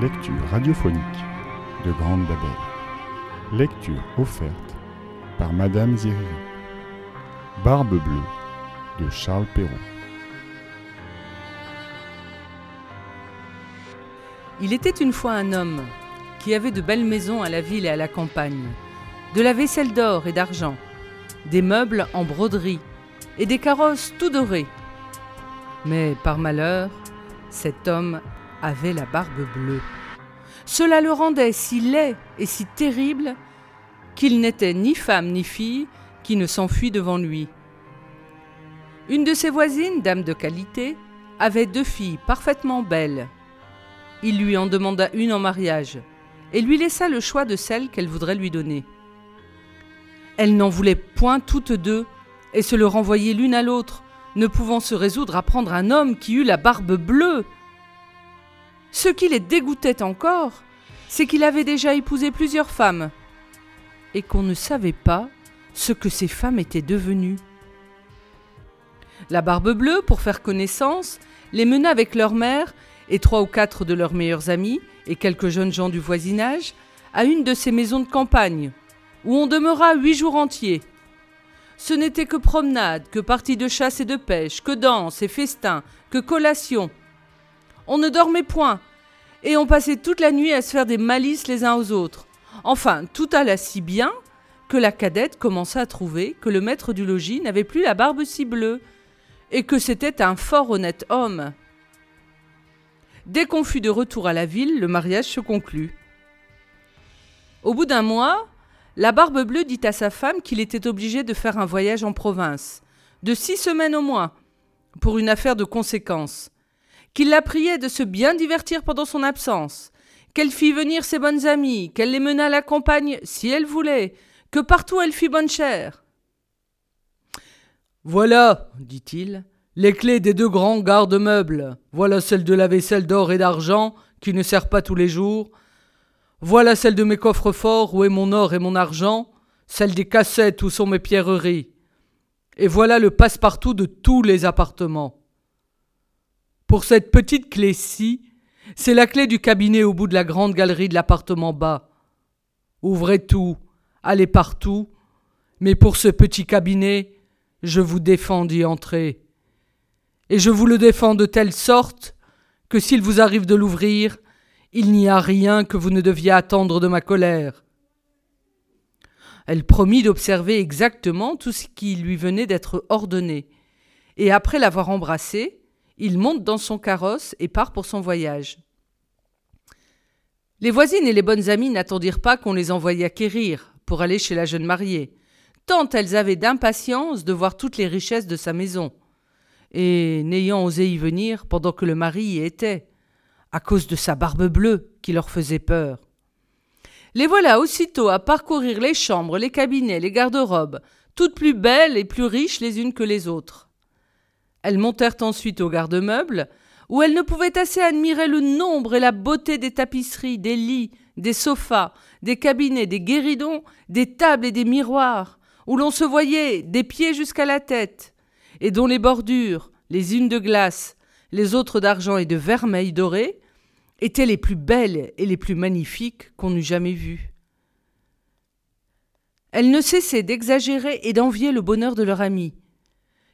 lecture radiophonique de Grande Babel. Lecture offerte par Madame Zeriri. Barbe bleue de Charles Perrault. Il était une fois un homme qui avait de belles maisons à la ville et à la campagne, de la vaisselle d'or et d'argent, des meubles en broderie et des carrosses tout dorés. Mais par malheur, cet homme avait la barbe bleue. Cela le rendait si laid et si terrible qu'il n'était ni femme ni fille qui ne s'enfuit devant lui. Une de ses voisines, dame de qualité, avait deux filles parfaitement belles. Il lui en demanda une en mariage et lui laissa le choix de celle qu'elle voudrait lui donner. Elle n'en voulait point toutes deux et se le renvoyait l'une à l'autre, ne pouvant se résoudre à prendre un homme qui eut la barbe bleue. Ce qui les dégoûtait encore, c'est qu'il avait déjà épousé plusieurs femmes, et qu'on ne savait pas ce que ces femmes étaient devenues. La barbe bleue, pour faire connaissance, les mena avec leur mère et trois ou quatre de leurs meilleurs amis et quelques jeunes gens du voisinage à une de ces maisons de campagne, où on demeura huit jours entiers. Ce n'était que promenade, que parties de chasse et de pêche, que danse et festin, que collation. On ne dormait point, et on passait toute la nuit à se faire des malices les uns aux autres. Enfin, tout alla si bien que la cadette commença à trouver que le maître du logis n'avait plus la barbe si bleue, et que c'était un fort honnête homme. Dès qu'on fut de retour à la ville, le mariage se conclut. Au bout d'un mois, la Barbe Bleue dit à sa femme qu'il était obligé de faire un voyage en province, de six semaines au moins, pour une affaire de conséquence, qu'il la priait de se bien divertir pendant son absence, qu'elle fit venir ses bonnes amies, qu'elle les menât à la campagne si elle voulait, que partout elle fit bonne chère. Voilà, dit-il, les clés des deux grands garde-meubles. Voilà celle de la vaisselle d'or et d'argent, qui ne sert pas tous les jours. Voilà celle de mes coffres forts, où est mon or et mon argent, celle des cassettes où sont mes pierreries. Et voilà le passe-partout de tous les appartements. Pour cette petite clé-ci, c'est la clé du cabinet au bout de la grande galerie de l'appartement bas. Ouvrez tout, allez partout, mais pour ce petit cabinet, je vous défends d'y entrer. Et je vous le défends de telle sorte que s'il vous arrive de l'ouvrir, il n'y a rien que vous ne deviez attendre de ma colère. Elle promit d'observer exactement tout ce qui lui venait d'être ordonné, et après l'avoir embrassé, il monte dans son carrosse et part pour son voyage. Les voisines et les bonnes amies n'attendirent pas qu'on les envoyât acquérir pour aller chez la jeune mariée, tant elles avaient d'impatience de voir toutes les richesses de sa maison, et n'ayant osé y venir pendant que le mari y était, à cause de sa barbe bleue qui leur faisait peur. Les voilà aussitôt à parcourir les chambres, les cabinets, les garde-robes, toutes plus belles et plus riches les unes que les autres. Elles montèrent ensuite au garde-meubles, où elles ne pouvaient assez admirer le nombre et la beauté des tapisseries, des lits, des sofas, des cabinets, des guéridons, des tables et des miroirs, où l'on se voyait des pieds jusqu'à la tête, et dont les bordures, les unes de glace, les autres d'argent et de vermeil doré, étaient les plus belles et les plus magnifiques qu'on eût jamais vues. Elles ne cessaient d'exagérer et d'envier le bonheur de leur ami,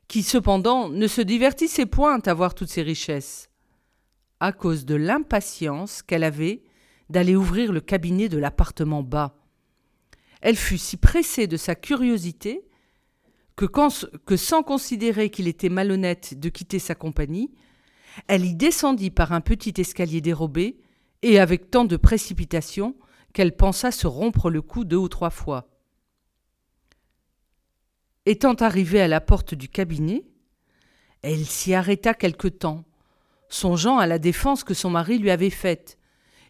qui cependant ne se divertissait point à voir toutes ces richesses, à cause de l'impatience qu'elle avait d'aller ouvrir le cabinet de l'appartement bas. Elle fut si pressée de sa curiosité que, que sans considérer qu'il était malhonnête de quitter sa compagnie, elle y descendit par un petit escalier dérobé, et avec tant de précipitation qu'elle pensa se rompre le cou deux ou trois fois. Étant arrivée à la porte du cabinet, elle s'y arrêta quelque temps, songeant à la défense que son mari lui avait faite,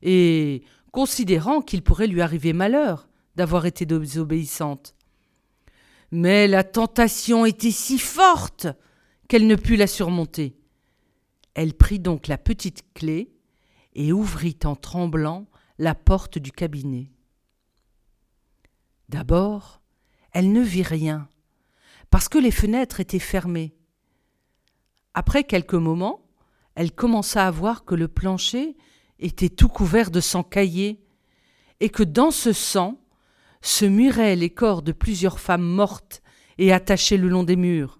et considérant qu'il pourrait lui arriver malheur d'avoir été désobéissante. Mais la tentation était si forte qu'elle ne put la surmonter. Elle prit donc la petite clé et ouvrit en tremblant la porte du cabinet. D'abord, elle ne vit rien, parce que les fenêtres étaient fermées. Après quelques moments, elle commença à voir que le plancher était tout couvert de sang caillé, et que dans ce sang se muraient les corps de plusieurs femmes mortes et attachées le long des murs.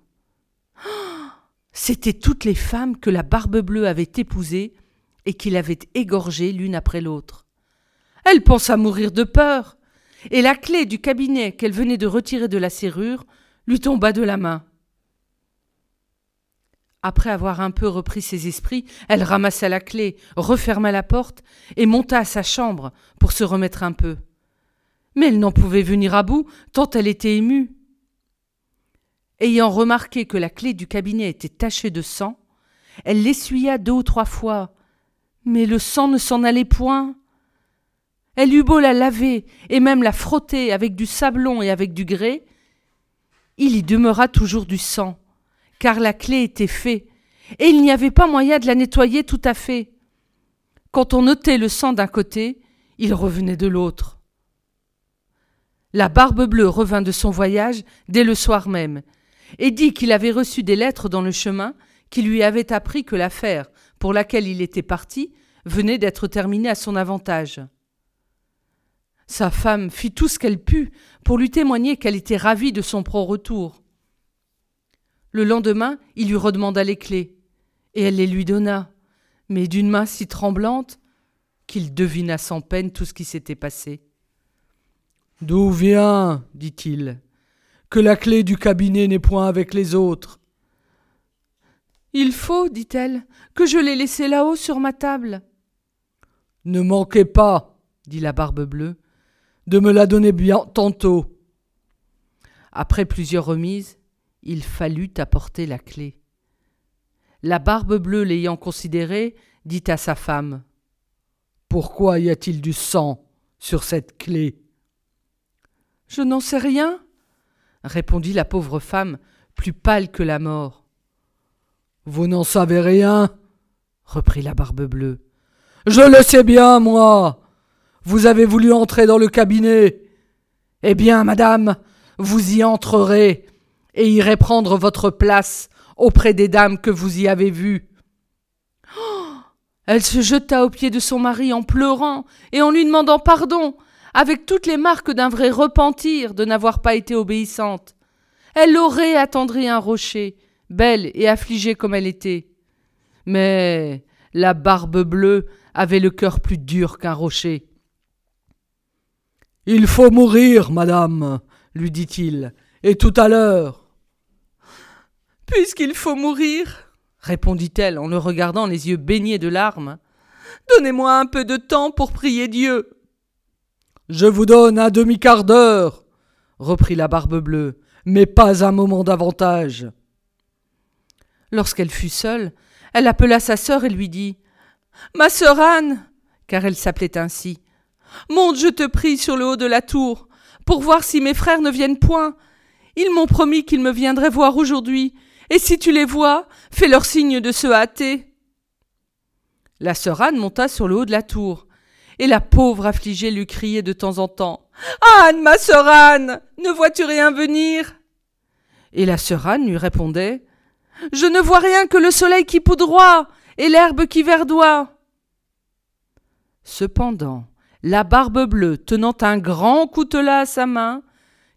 C'étaient toutes les femmes que la Barbe Bleue avait épousées et qu'il avait égorgées l'une après l'autre. Elle pensa mourir de peur, et la clé du cabinet qu'elle venait de retirer de la serrure lui tomba de la main. Après avoir un peu repris ses esprits, elle ramassa la clé, referma la porte et monta à sa chambre pour se remettre un peu. Mais elle n'en pouvait venir à bout, tant elle était émue. Ayant remarqué que la clé du cabinet était tachée de sang, elle l'essuya deux ou trois fois, mais le sang ne s'en allait point. Elle eut beau la laver et même la frotter avec du sablon et avec du grès, il y demeura toujours du sang car la clé était faite, et il n'y avait pas moyen de la nettoyer tout à fait. Quand on ôtait le sang d'un côté, il revenait de l'autre. La barbe bleue revint de son voyage dès le soir même, et dit qu'il avait reçu des lettres dans le chemin qui lui avaient appris que l'affaire pour laquelle il était parti venait d'être terminée à son avantage. Sa femme fit tout ce qu'elle put pour lui témoigner qu'elle était ravie de son pro-retour. Le lendemain, il lui redemanda les clés, et elle les lui donna, mais d'une main si tremblante qu'il devina sans peine tout ce qui s'était passé. D'où vient, dit-il, que la clé du cabinet n'est point avec les autres? Il faut, dit-elle, que je l'ai laissée là-haut sur ma table. Ne manquez pas, dit la barbe bleue, de me la donner bien tantôt. Après plusieurs remises, il fallut apporter la clé. La barbe bleue l'ayant considérée, dit à sa femme Pourquoi y a-t-il du sang sur cette clé? Je n'en sais rien, répondit la pauvre femme, plus pâle que la mort. Vous n'en savez rien reprit la barbe bleue. Je le sais bien, moi. Vous avez voulu entrer dans le cabinet. Eh bien, madame, vous y entrerez, et irez prendre votre place auprès des dames que vous y avez vues. Oh Elle se jeta aux pieds de son mari en pleurant et en lui demandant pardon, avec toutes les marques d'un vrai repentir de n'avoir pas été obéissante. Elle aurait attendri un rocher, belle et affligée comme elle était. Mais la barbe bleue avait le cœur plus dur qu'un rocher. Il faut mourir, madame, lui dit-il, et tout à l'heure. Puisqu'il faut mourir, répondit-elle en le regardant les yeux baignés de larmes, donnez-moi un peu de temps pour prier Dieu. Je vous donne un demi-quart d'heure, reprit la barbe bleue, mais pas un moment davantage. Lorsqu'elle fut seule, elle appela sa sœur et lui dit Ma sœur Anne, car elle s'appelait ainsi, monte, je te prie, sur le haut de la tour, pour voir si mes frères ne viennent point. Ils m'ont promis qu'ils me viendraient voir aujourd'hui, et si tu les vois, fais leur signe de se hâter. La sœur Anne monta sur le haut de la tour, et la pauvre affligée lui criait de temps en temps. Anne, ma sœur Anne, ne vois-tu rien venir? Et la sœur Anne lui répondait. Je ne vois rien que le soleil qui poudroie et l'herbe qui verdoie. Cependant, la barbe bleue, tenant un grand coutelas à sa main,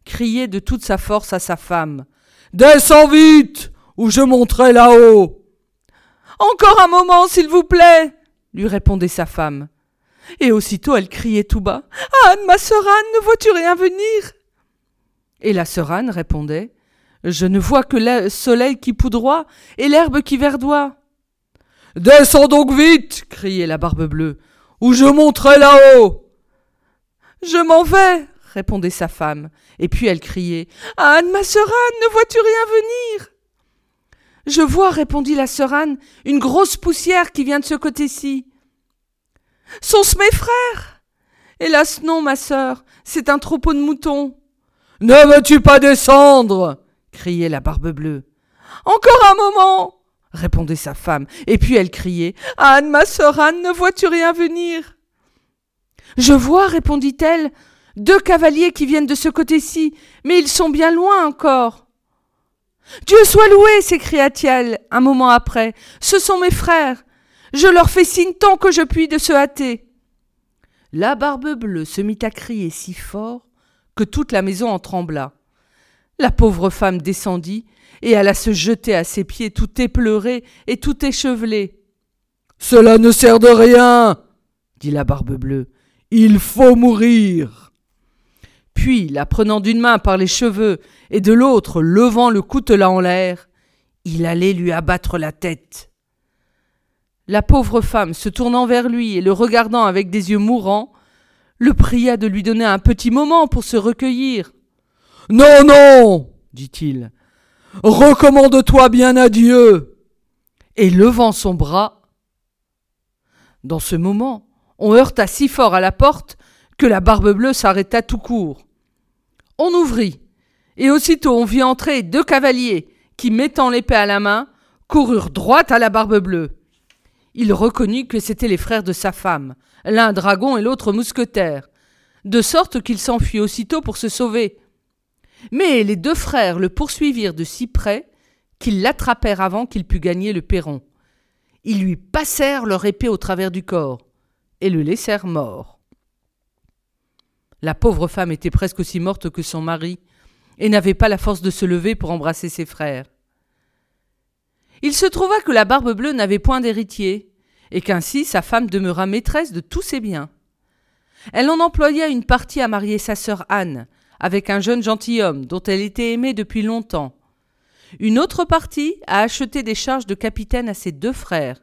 criait de toute sa force à sa femme. Descends vite ou je monterai là-haut. Encore un moment, s'il vous plaît, lui répondait sa femme. Et aussitôt elle criait tout bas. Anne, ma sœur Anne, ne vois-tu rien venir? Et la sœur Anne répondait. Je ne vois que le soleil qui poudroie et l'herbe qui verdoie. Descends donc vite, criait la barbe bleue, ou je monterai là-haut. Je m'en vais, répondait sa femme, et puis elle criait. Anne, ma sœur Anne, ne vois-tu rien venir? Je vois, répondit la sœur Anne, une grosse poussière qui vient de ce côté-ci. Sont-ce mes frères? Hélas non, ma sœur, c'est un troupeau de moutons. Ne veux-tu pas descendre? criait la barbe bleue. Encore un moment répondait sa femme, et puis elle criait. Anne, ma sœur Anne, ne vois-tu rien venir? Je vois, répondit-elle, deux cavaliers qui viennent de ce côté-ci, mais ils sont bien loin encore. Dieu soit loué s'écria-t-elle un moment après. Ce sont mes frères. Je leur fais signe tant que je puis de se hâter. La barbe bleue se mit à crier si fort que toute la maison en trembla. La pauvre femme descendit et alla se jeter à ses pieds tout épleurée et tout échevelée. Cela ne sert de rien, dit la barbe bleue. Il faut mourir. Puis, la prenant d'une main par les cheveux et de l'autre levant le coutelas en l'air, il allait lui abattre la tête. La pauvre femme, se tournant vers lui et le regardant avec des yeux mourants, le pria de lui donner un petit moment pour se recueillir. Non, non, dit-il, recommande-toi bien à Dieu. Et levant son bras, dans ce moment, on heurta si fort à la porte que la barbe bleue s'arrêta tout court. On ouvrit, et aussitôt on vit entrer deux cavaliers qui, mettant l'épée à la main, coururent droit à la barbe bleue. Il reconnut que c'étaient les frères de sa femme, l'un dragon et l'autre mousquetaire, de sorte qu'il s'enfuit aussitôt pour se sauver. Mais les deux frères le poursuivirent de si près qu'ils l'attrapèrent avant qu'il pût gagner le perron. Ils lui passèrent leur épée au travers du corps et le laissèrent mort. La pauvre femme était presque aussi morte que son mari, et n'avait pas la force de se lever pour embrasser ses frères. Il se trouva que la barbe bleue n'avait point d'héritier, et qu'ainsi sa femme demeura maîtresse de tous ses biens. Elle en employa une partie à marier sa sœur Anne, avec un jeune gentilhomme dont elle était aimée depuis longtemps. Une autre partie à acheter des charges de capitaine à ses deux frères,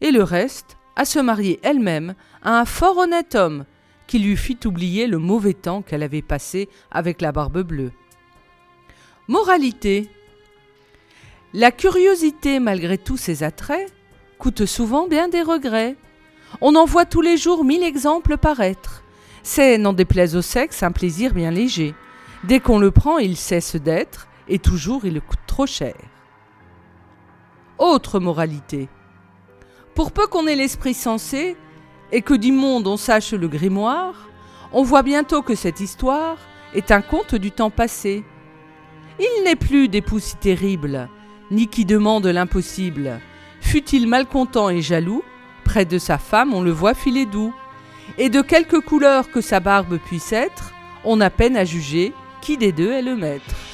et le reste à se marier elle-même à un fort honnête homme qui lui fit oublier le mauvais temps qu'elle avait passé avec la barbe bleue. Moralité La curiosité, malgré tous ses attraits, coûte souvent bien des regrets. On en voit tous les jours mille exemples paraître. C'est, n'en déplaise au sexe, un plaisir bien léger. Dès qu'on le prend, il cesse d'être, et toujours il coûte trop cher. Autre moralité. Pour peu qu'on ait l'esprit sensé, et que du monde on sache le grimoire, on voit bientôt que cette histoire est un conte du temps passé. Il n'est plus d'époux si terrible, ni qui demande l'impossible. Fut-il malcontent et jaloux, près de sa femme on le voit filer doux. Et de quelque couleur que sa barbe puisse être, on a peine à juger qui des deux est le maître.